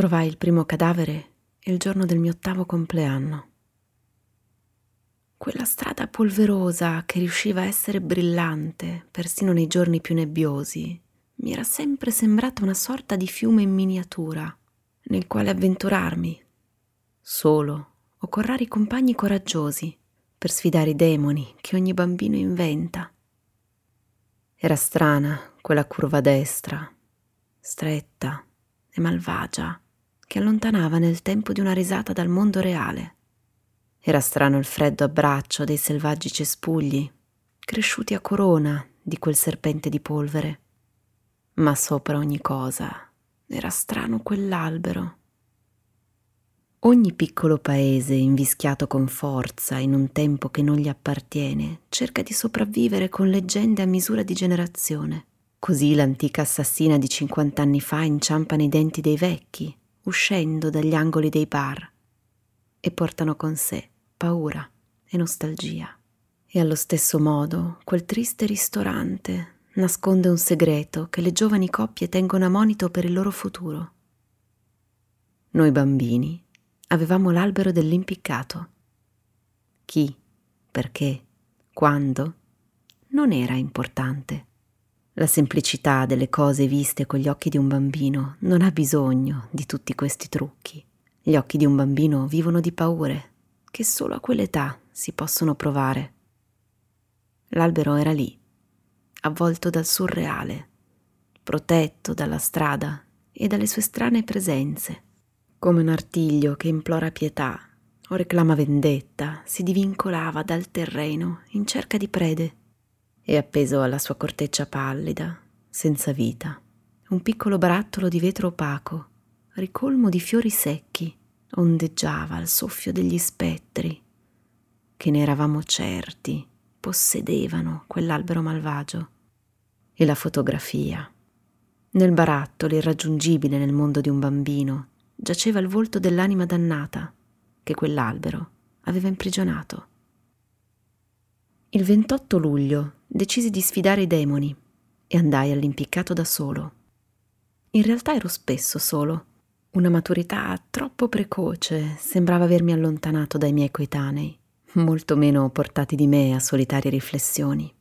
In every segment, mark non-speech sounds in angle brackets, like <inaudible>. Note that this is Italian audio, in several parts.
Trovai il primo cadavere il giorno del mio ottavo compleanno. Quella strada polverosa che riusciva a essere brillante persino nei giorni più nebbiosi mi era sempre sembrata una sorta di fiume in miniatura nel quale avventurarmi, solo o con rari compagni coraggiosi, per sfidare i demoni che ogni bambino inventa. Era strana quella curva destra, stretta e malvagia, che allontanava nel tempo di una risata dal mondo reale. Era strano il freddo abbraccio dei selvaggi cespugli, cresciuti a corona di quel serpente di polvere. Ma sopra ogni cosa era strano quell'albero. Ogni piccolo paese, invischiato con forza in un tempo che non gli appartiene, cerca di sopravvivere con leggende a misura di generazione. Così l'antica assassina di 50 anni fa inciampa nei denti dei vecchi, uscendo dagli angoli dei bar, e portano con sé paura e nostalgia. E allo stesso modo quel triste ristorante nasconde un segreto che le giovani coppie tengono a monito per il loro futuro. Noi bambini avevamo l'albero dell'impiccato. Chi, perché, quando, non era importante. La semplicità delle cose viste con gli occhi di un bambino non ha bisogno di tutti questi trucchi. Gli occhi di un bambino vivono di paure che solo a quell'età si possono provare. L'albero era lì, avvolto dal surreale, protetto dalla strada e dalle sue strane presenze, come un artiglio che implora pietà o reclama vendetta, si divincolava dal terreno in cerca di prede e appeso alla sua corteccia pallida, senza vita, un piccolo barattolo di vetro opaco, ricolmo di fiori secchi, ondeggiava al soffio degli spettri, che ne eravamo certi possedevano quell'albero malvagio. E la fotografia. Nel barattolo irraggiungibile nel mondo di un bambino giaceva il volto dell'anima dannata che quell'albero aveva imprigionato. Il 28 luglio decisi di sfidare i demoni e andai all'impiccato da solo. In realtà ero spesso solo. Una maturità troppo precoce sembrava avermi allontanato dai miei coetanei molto meno portati di me a solitarie riflessioni.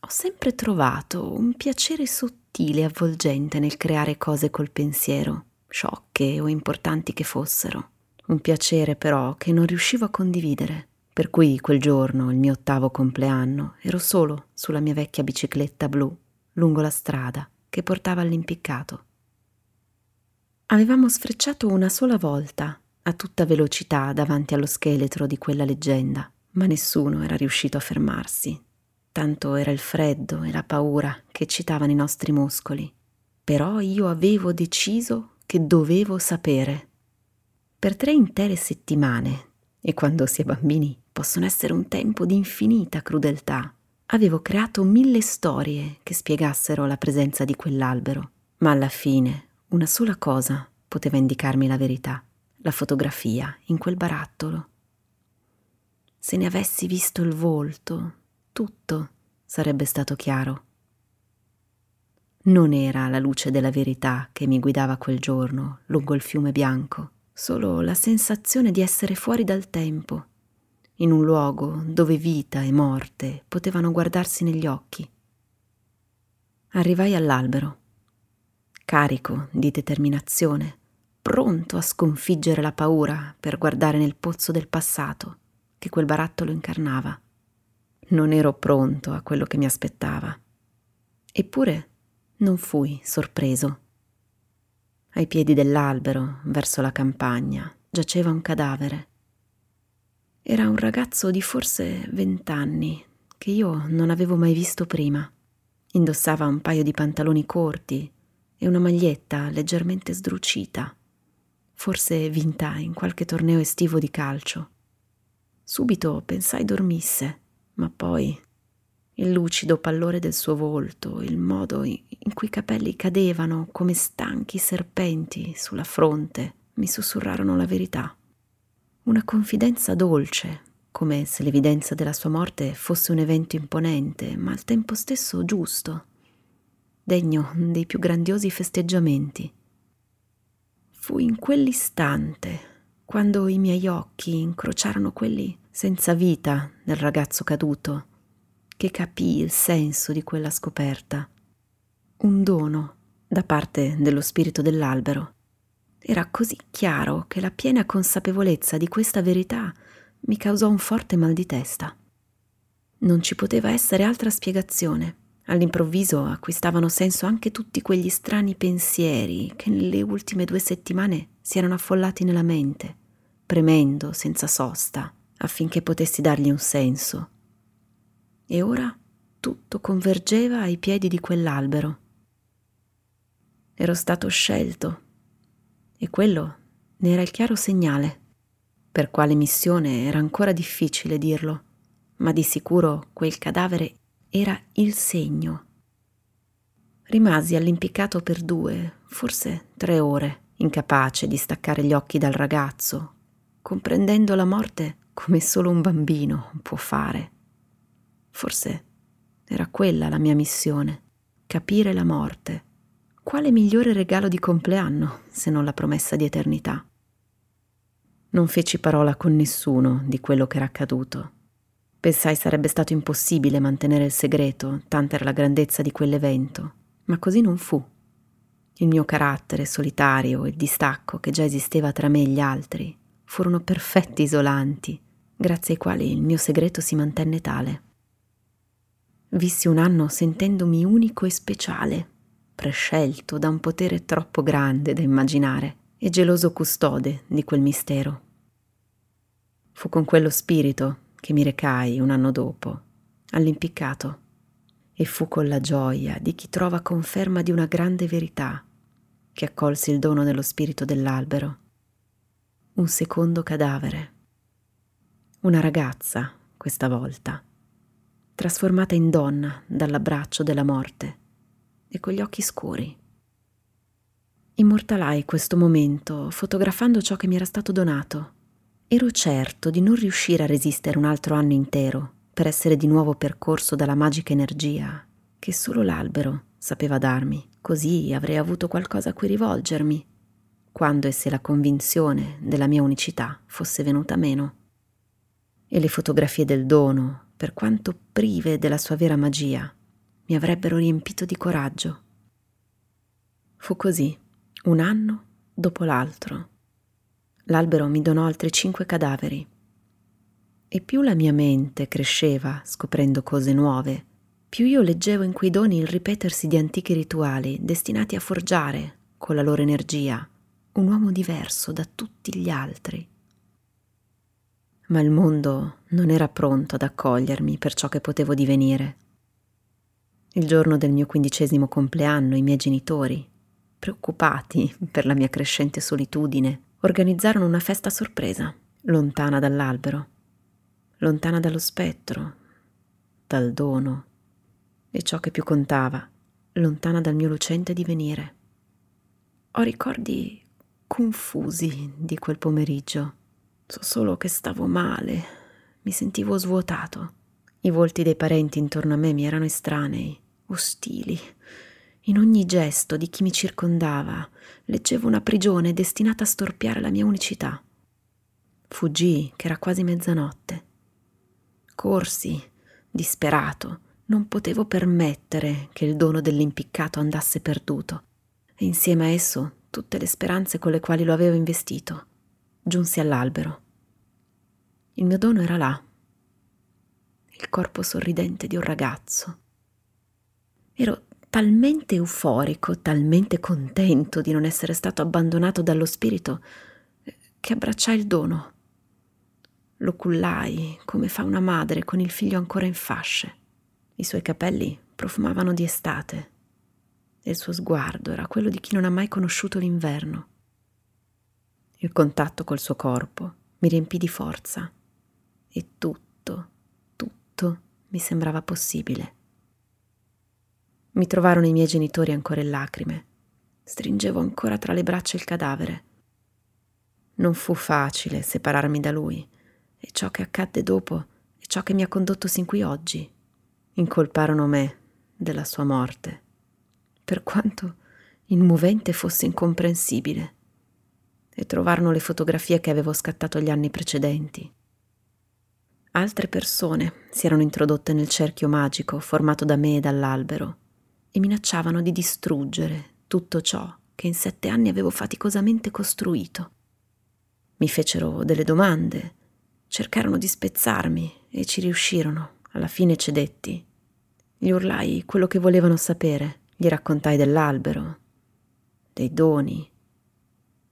Ho sempre trovato un piacere sottile e avvolgente nel creare cose col pensiero, sciocche o importanti che fossero. Un piacere però che non riuscivo a condividere, per cui quel giorno, il mio ottavo compleanno, ero solo sulla mia vecchia bicicletta blu, lungo la strada che portava all'impiccato. Avevamo sfrecciato una sola volta a tutta velocità davanti allo scheletro di quella leggenda, ma nessuno era riuscito a fermarsi. Tanto era il freddo e la paura che eccitavano i nostri muscoli. Però io avevo deciso che dovevo sapere. Per tre intere settimane, e quando si è bambini possono essere un tempo di infinita crudeltà, avevo creato mille storie che spiegassero la presenza di quell'albero, ma alla fine una sola cosa poteva indicarmi la verità la fotografia in quel barattolo. Se ne avessi visto il volto, tutto sarebbe stato chiaro. Non era la luce della verità che mi guidava quel giorno lungo il fiume bianco, solo la sensazione di essere fuori dal tempo, in un luogo dove vita e morte potevano guardarsi negli occhi. Arrivai all'albero, carico di determinazione pronto a sconfiggere la paura per guardare nel pozzo del passato che quel barattolo incarnava. Non ero pronto a quello che mi aspettava. Eppure non fui sorpreso. Ai piedi dell'albero, verso la campagna, giaceva un cadavere. Era un ragazzo di forse vent'anni che io non avevo mai visto prima. Indossava un paio di pantaloni corti e una maglietta leggermente sdrucita forse vinta in qualche torneo estivo di calcio. Subito pensai dormisse, ma poi il lucido pallore del suo volto, il modo in cui i capelli cadevano come stanchi serpenti sulla fronte, mi sussurrarono la verità. Una confidenza dolce, come se l'evidenza della sua morte fosse un evento imponente, ma al tempo stesso giusto, degno dei più grandiosi festeggiamenti. fu in quell'istante, quando i miei occhi incrociarono quelli senza vita del ragazzo caduto, che capii il senso di quella scoperta. Un dono da parte dello spirito dell'albero. Era così chiaro che la piena consapevolezza di questa verità mi causò un forte mal di testa. Non ci poteva essere altra spiegazione. All'improvviso acquistavano senso anche tutti quegli strani pensieri che nelle ultime due settimane si erano affollati nella mente, premendo senza sosta affinché potessi dargli un senso. E ora tutto convergeva ai piedi di quell'albero. Ero stato scelto e quello ne era il chiaro segnale. Per quale missione era ancora difficile dirlo, ma di sicuro quel cadavere era il segno. Rimasi all'impiccato per due, forse tre ore, incapace di staccare gli occhi dal ragazzo, comprendendo la morte come solo un bambino può fare. Forse era quella la mia missione, capire la morte. Quale migliore regalo di compleanno se non la promessa di eternità? Non feci parola con nessuno di quello che era accaduto. Pensai sarebbe stato impossibile mantenere il segreto, tanta era la grandezza di quell'evento, ma così non fu. Il mio carattere solitario e il distacco che già esisteva tra me e gli altri furono perfetti isolanti, grazie ai quali il mio segreto si mantenne tale. Vissi un anno sentendomi unico e speciale, prescelto da un potere troppo grande da immaginare e geloso custode di quel mistero. Fu con quello spirito che mi recai un anno dopo all'impiccato e fu con la gioia di chi trova conferma di una grande verità che accolsi il dono dello spirito dell'albero. Un secondo cadavere. Una ragazza, questa volta, trasformata in donna dall'abbraccio della morte e con gli occhi scuri. Immortalai questo momento fotografando ciò che mi era stato donato Ero certo di non riuscire a resistere un altro anno intero per essere di nuovo percorso dalla magica energia che solo l'albero sapeva darmi, così avrei avuto qualcosa a cui rivolgermi, quando e se la convinzione della mia unicità fosse venuta meno. E le fotografie del dono, per quanto prive della sua vera magia, mi avrebbero riempito di coraggio. Fu così, un anno dopo l'altro l'albero mi donò altri cinque cadaveri. E più la mia mente cresceva scoprendo cose nuove, più io leggevo in quei doni il ripetersi di antichi rituali destinati a forgiare, con la loro energia, un uomo diverso da tutti gli altri. Ma il mondo non era pronto ad accogliermi per ciò che potevo divenire. Il giorno del mio quindicesimo compleanno i miei genitori, preoccupati per la mia crescente solitudine, organizzarono una festa sorpresa, lontana dall'albero, lontana dallo spettro, dal dono e ciò che più contava, lontana dal mio lucente divenire. Ho ricordi confusi di quel pomeriggio. So solo che stavo male, mi sentivo svuotato. I volti dei parenti intorno a me mi erano estranei, ostili in ogni gesto di chi mi circondava leggevo una prigione destinata a storpiare la mia unicità. Fuggii, che era quasi mezzanotte. Corsi, disperato, non potevo permettere che il dono dell'impiccato andasse perduto, e insieme a esso tutte le speranze con le quali lo avevo investito. Giunsi all'albero. Il mio dono era là, il corpo sorridente di un ragazzo. Ero talmente euforico, talmente contento di non essere stato abbandonato dallo spirito, che abbracciai il dono. Lo cullai come fa una madre con il figlio ancora in fasce. I suoi capelli profumavano di estate e il suo sguardo era quello di chi non ha mai conosciuto l'inverno. Il contatto col suo corpo mi riempì di forza e tutto, tutto mi sembrava possibile. Mi trovarono i miei genitori ancora in lacrime. Stringevo ancora tra le braccia il cadavere. Non fu facile separarmi da lui e ciò che accadde dopo è ciò che mi ha condotto sin qui oggi. Incolparono me della sua morte, per quanto il movente fosse incomprensibile. e trovarono le fotografie che avevo scattato gli anni precedenti. Altre persone si erano introdotte nel cerchio magico formato da me e dall'albero e minacciavano di distruggere tutto ciò che in sette anni avevo faticosamente costruito. Mi fecero delle domande, cercarono di spezzarmi e ci riuscirono. Alla fine cedetti. Gli urlai quello che volevano sapere, gli raccontai dell'albero, dei doni,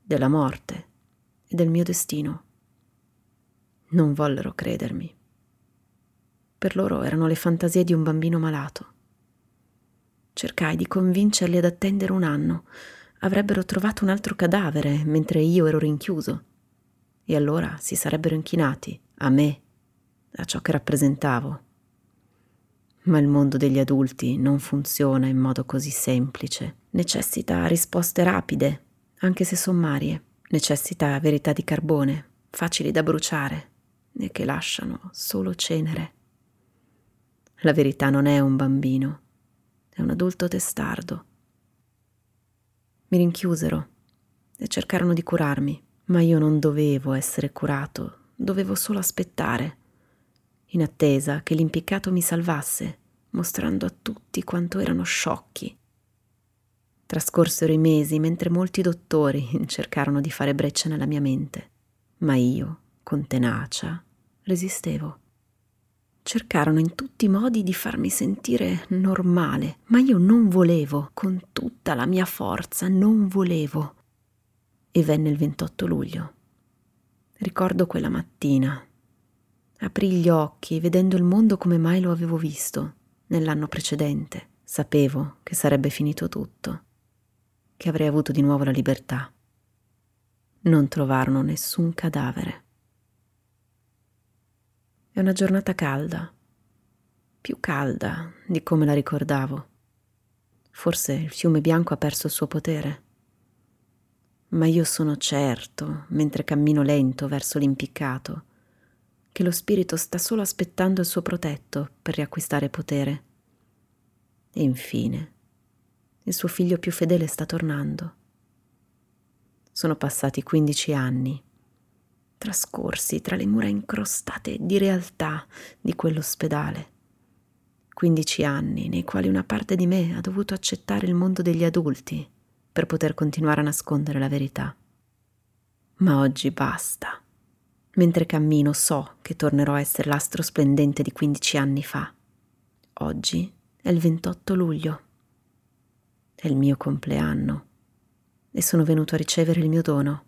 della morte e del mio destino. Non vollero credermi. Per loro erano le fantasie di un bambino malato. Cercai di convincerli ad attendere un anno. Avrebbero trovato un altro cadavere mentre io ero rinchiuso. E allora si sarebbero inchinati a me, a ciò che rappresentavo. Ma il mondo degli adulti non funziona in modo così semplice. Necessita risposte rapide, anche se sommarie. Necessita verità di carbone, facili da bruciare e che lasciano solo cenere. La verità non è un bambino, è un adulto testardo. Mi rinchiusero e cercarono di curarmi, ma io non dovevo essere curato, dovevo solo aspettare, in attesa che l'impiccato mi salvasse, mostrando a tutti quanto erano sciocchi. Trascorsero i mesi mentre molti dottori <laughs> cercarono di fare breccia nella mia mente, ma io, con tenacia, resistevo. Cercarono in tutti i modi di farmi sentire normale, ma io non volevo, con tutta la mia forza, non volevo. E venne il 28 luglio. Ricordo quella mattina. Aprì gli occhi vedendo il mondo come mai lo avevo visto nell'anno precedente. Sapevo che sarebbe finito tutto, che avrei avuto di nuovo la libertà. Non trovarono nessun cadavere. È una giornata calda, più calda di come la ricordavo. Forse il fiume bianco ha perso il suo potere. Ma io sono certo, mentre cammino lento verso l'impiccato, che lo spirito sta solo aspettando il suo protetto per riacquistare potere. E infine, il suo figlio più fedele sta tornando. Sono passati quindici anni trascorsi tra le mura incrostate di realtà di quell'ospedale. Quindici anni nei quali una parte di me ha dovuto accettare il mondo degli adulti per poter continuare a nascondere la verità. Ma oggi basta. Mentre cammino so che tornerò a essere l'astro splendente di quindici anni fa. Oggi è il 28 luglio. È il mio compleanno e sono venuto a ricevere il mio dono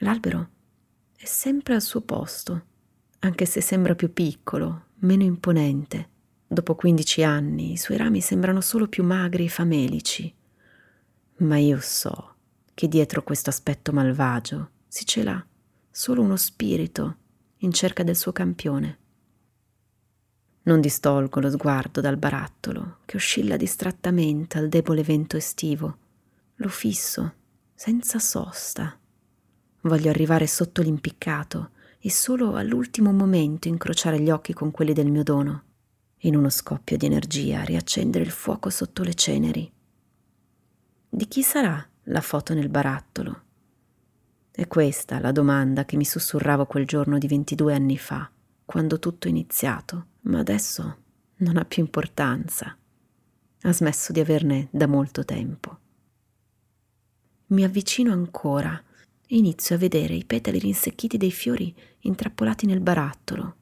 L'albero è sempre al suo posto, anche se sembra più piccolo, meno imponente. Dopo 15 anni i suoi rami sembrano solo più magri e famelici. Ma io so che dietro questo aspetto malvagio si cela solo uno spirito in cerca del suo campione. Non distolgo lo sguardo dal barattolo che oscilla distrattamente al debole vento estivo. Lo fisso, senza sosta, Voglio arrivare sotto l'impiccato e solo all'ultimo momento incrociare gli occhi con quelli del mio dono. In uno scoppio di energia riaccendere il fuoco sotto le ceneri. Di chi sarà la foto nel barattolo? È questa la domanda che mi sussurravo quel giorno di 22 anni fa, quando tutto è iniziato, ma adesso non ha più importanza. Ha smesso di averne da molto tempo. Mi avvicino ancora e inizio a vedere i petali rinsecchiti dei fiori intrappolati nel barattolo.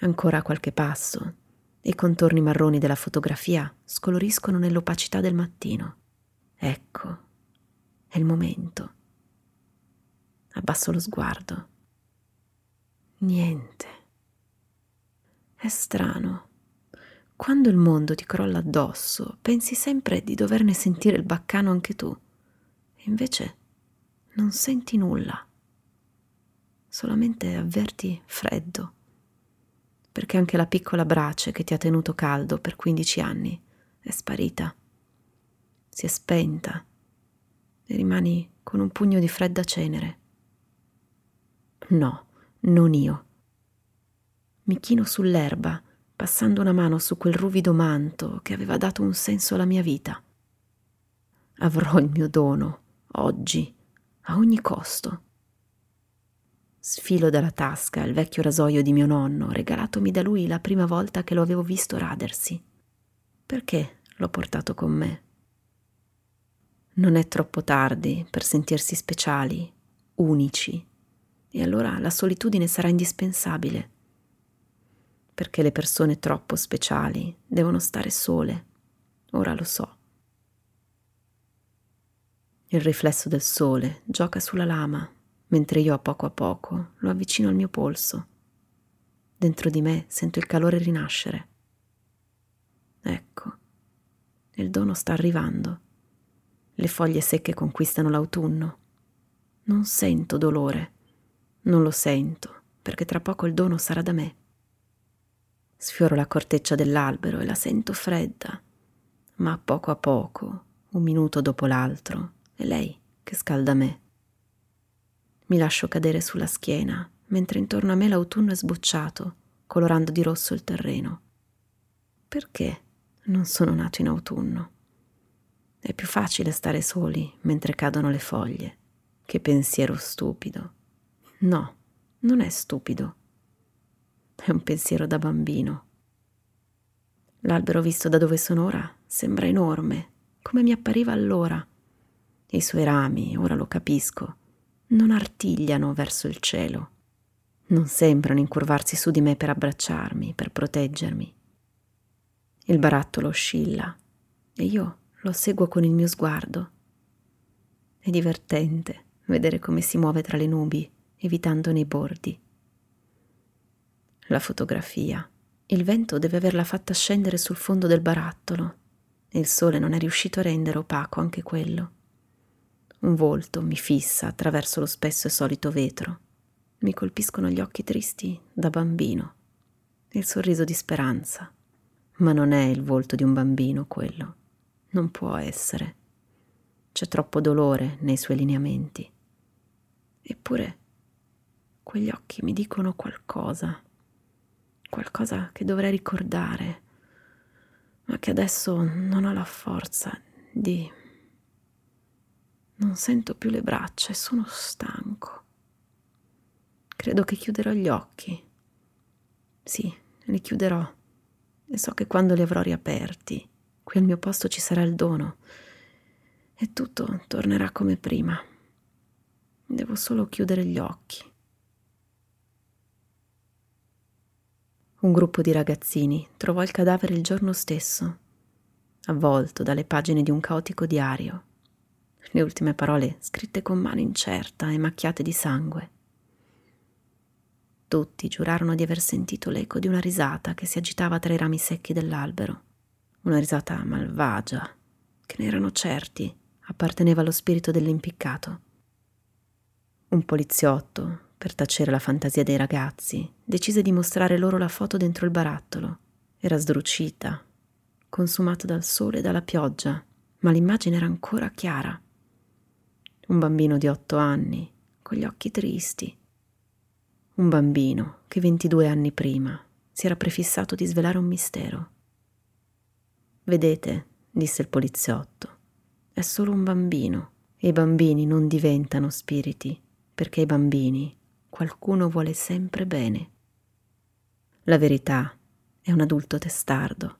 Ancora qualche passo i contorni marroni della fotografia scoloriscono nell'opacità del mattino. Ecco, è il momento. Abbasso lo sguardo. Niente. È strano. Quando il mondo ti crolla addosso, pensi sempre di doverne sentire il baccano anche tu. E invece non senti nulla, solamente avverti freddo, perché anche la piccola brace che ti ha tenuto caldo per 15 anni è sparita, si è spenta e rimani con un pugno di fredda cenere. No, non io. Mi chino sull'erba, passando una mano su quel ruvido manto che aveva dato un senso alla mia vita. Avrò il mio dono, oggi, a ogni costo. Sfilo dalla tasca il vecchio rasoio di mio nonno, regalatomi da lui la prima volta che lo avevo visto radersi. Perché l'ho portato con me? Non è troppo tardi per sentirsi speciali, unici, e allora la solitudine sarà indispensabile, perché le persone troppo speciali devono stare sole, ora lo so. Il riflesso del sole gioca sulla lama mentre io a poco a poco lo avvicino al mio polso. Dentro di me sento il calore rinascere. Ecco, il dono sta arrivando. Le foglie secche conquistano l'autunno. Non sento dolore, non lo sento, perché tra poco il dono sarà da me. Sfioro la corteccia dell'albero e la sento fredda, ma poco a poco, un minuto dopo l'altro, è lei che scalda me. Mi lascio cadere sulla schiena, mentre intorno a me l'autunno è sbocciato, colorando di rosso il terreno. Perché non sono nato in autunno? È più facile stare soli mentre cadono le foglie. Che pensiero stupido. No, non è stupido. È un pensiero da bambino. L'albero visto da dove sono ora sembra enorme, come mi appariva allora. I suoi rami, ora lo capisco, non artigliano verso il cielo, non sembrano incurvarsi su di me per abbracciarmi, per proteggermi. Il barattolo oscilla e io lo seguo con il mio sguardo. È divertente vedere come si muove tra le nubi, evitandone i bordi. La fotografia. Il vento deve averla fatta scendere sul fondo del barattolo e il sole non è riuscito a rendere opaco anche quello. Un volto mi fissa attraverso lo spesso e solito vetro. Mi colpiscono gli occhi tristi da bambino. Il sorriso di speranza. Ma non è il volto di un bambino quello. Non può essere. C'è troppo dolore nei suoi lineamenti. Eppure quegli occhi mi dicono qualcosa. Qualcosa che dovrei ricordare, ma che adesso non ho la forza di non sento più le braccia e sono stanco. Credo che chiuderò gli occhi. Sì, li chiuderò. E so che quando li avrò riaperti, qui al mio posto ci sarà il dono. E tutto tornerà come prima. Devo solo chiudere gli occhi. Un gruppo di ragazzini trovò il cadavere il giorno stesso, avvolto dalle pagine di un caotico diario le ultime parole scritte con mano incerta e macchiate di sangue. Tutti giurarono di aver sentito l'eco di una risata che si agitava tra i rami secchi dell'albero, una risata malvagia, che ne erano certi apparteneva allo spirito dell'impiccato. Un poliziotto, per tacere la fantasia dei ragazzi, decise di mostrare loro la foto dentro il barattolo. Era sdrucita, consumata dal sole e dalla pioggia, ma l'immagine era ancora chiara un bambino di otto anni, con gli occhi tristi. Un bambino che 22 anni prima si era prefissato di svelare un mistero. Vedete, disse il poliziotto, è solo un bambino e i bambini non diventano spiriti perché ai bambini qualcuno vuole sempre bene. La verità è un adulto testardo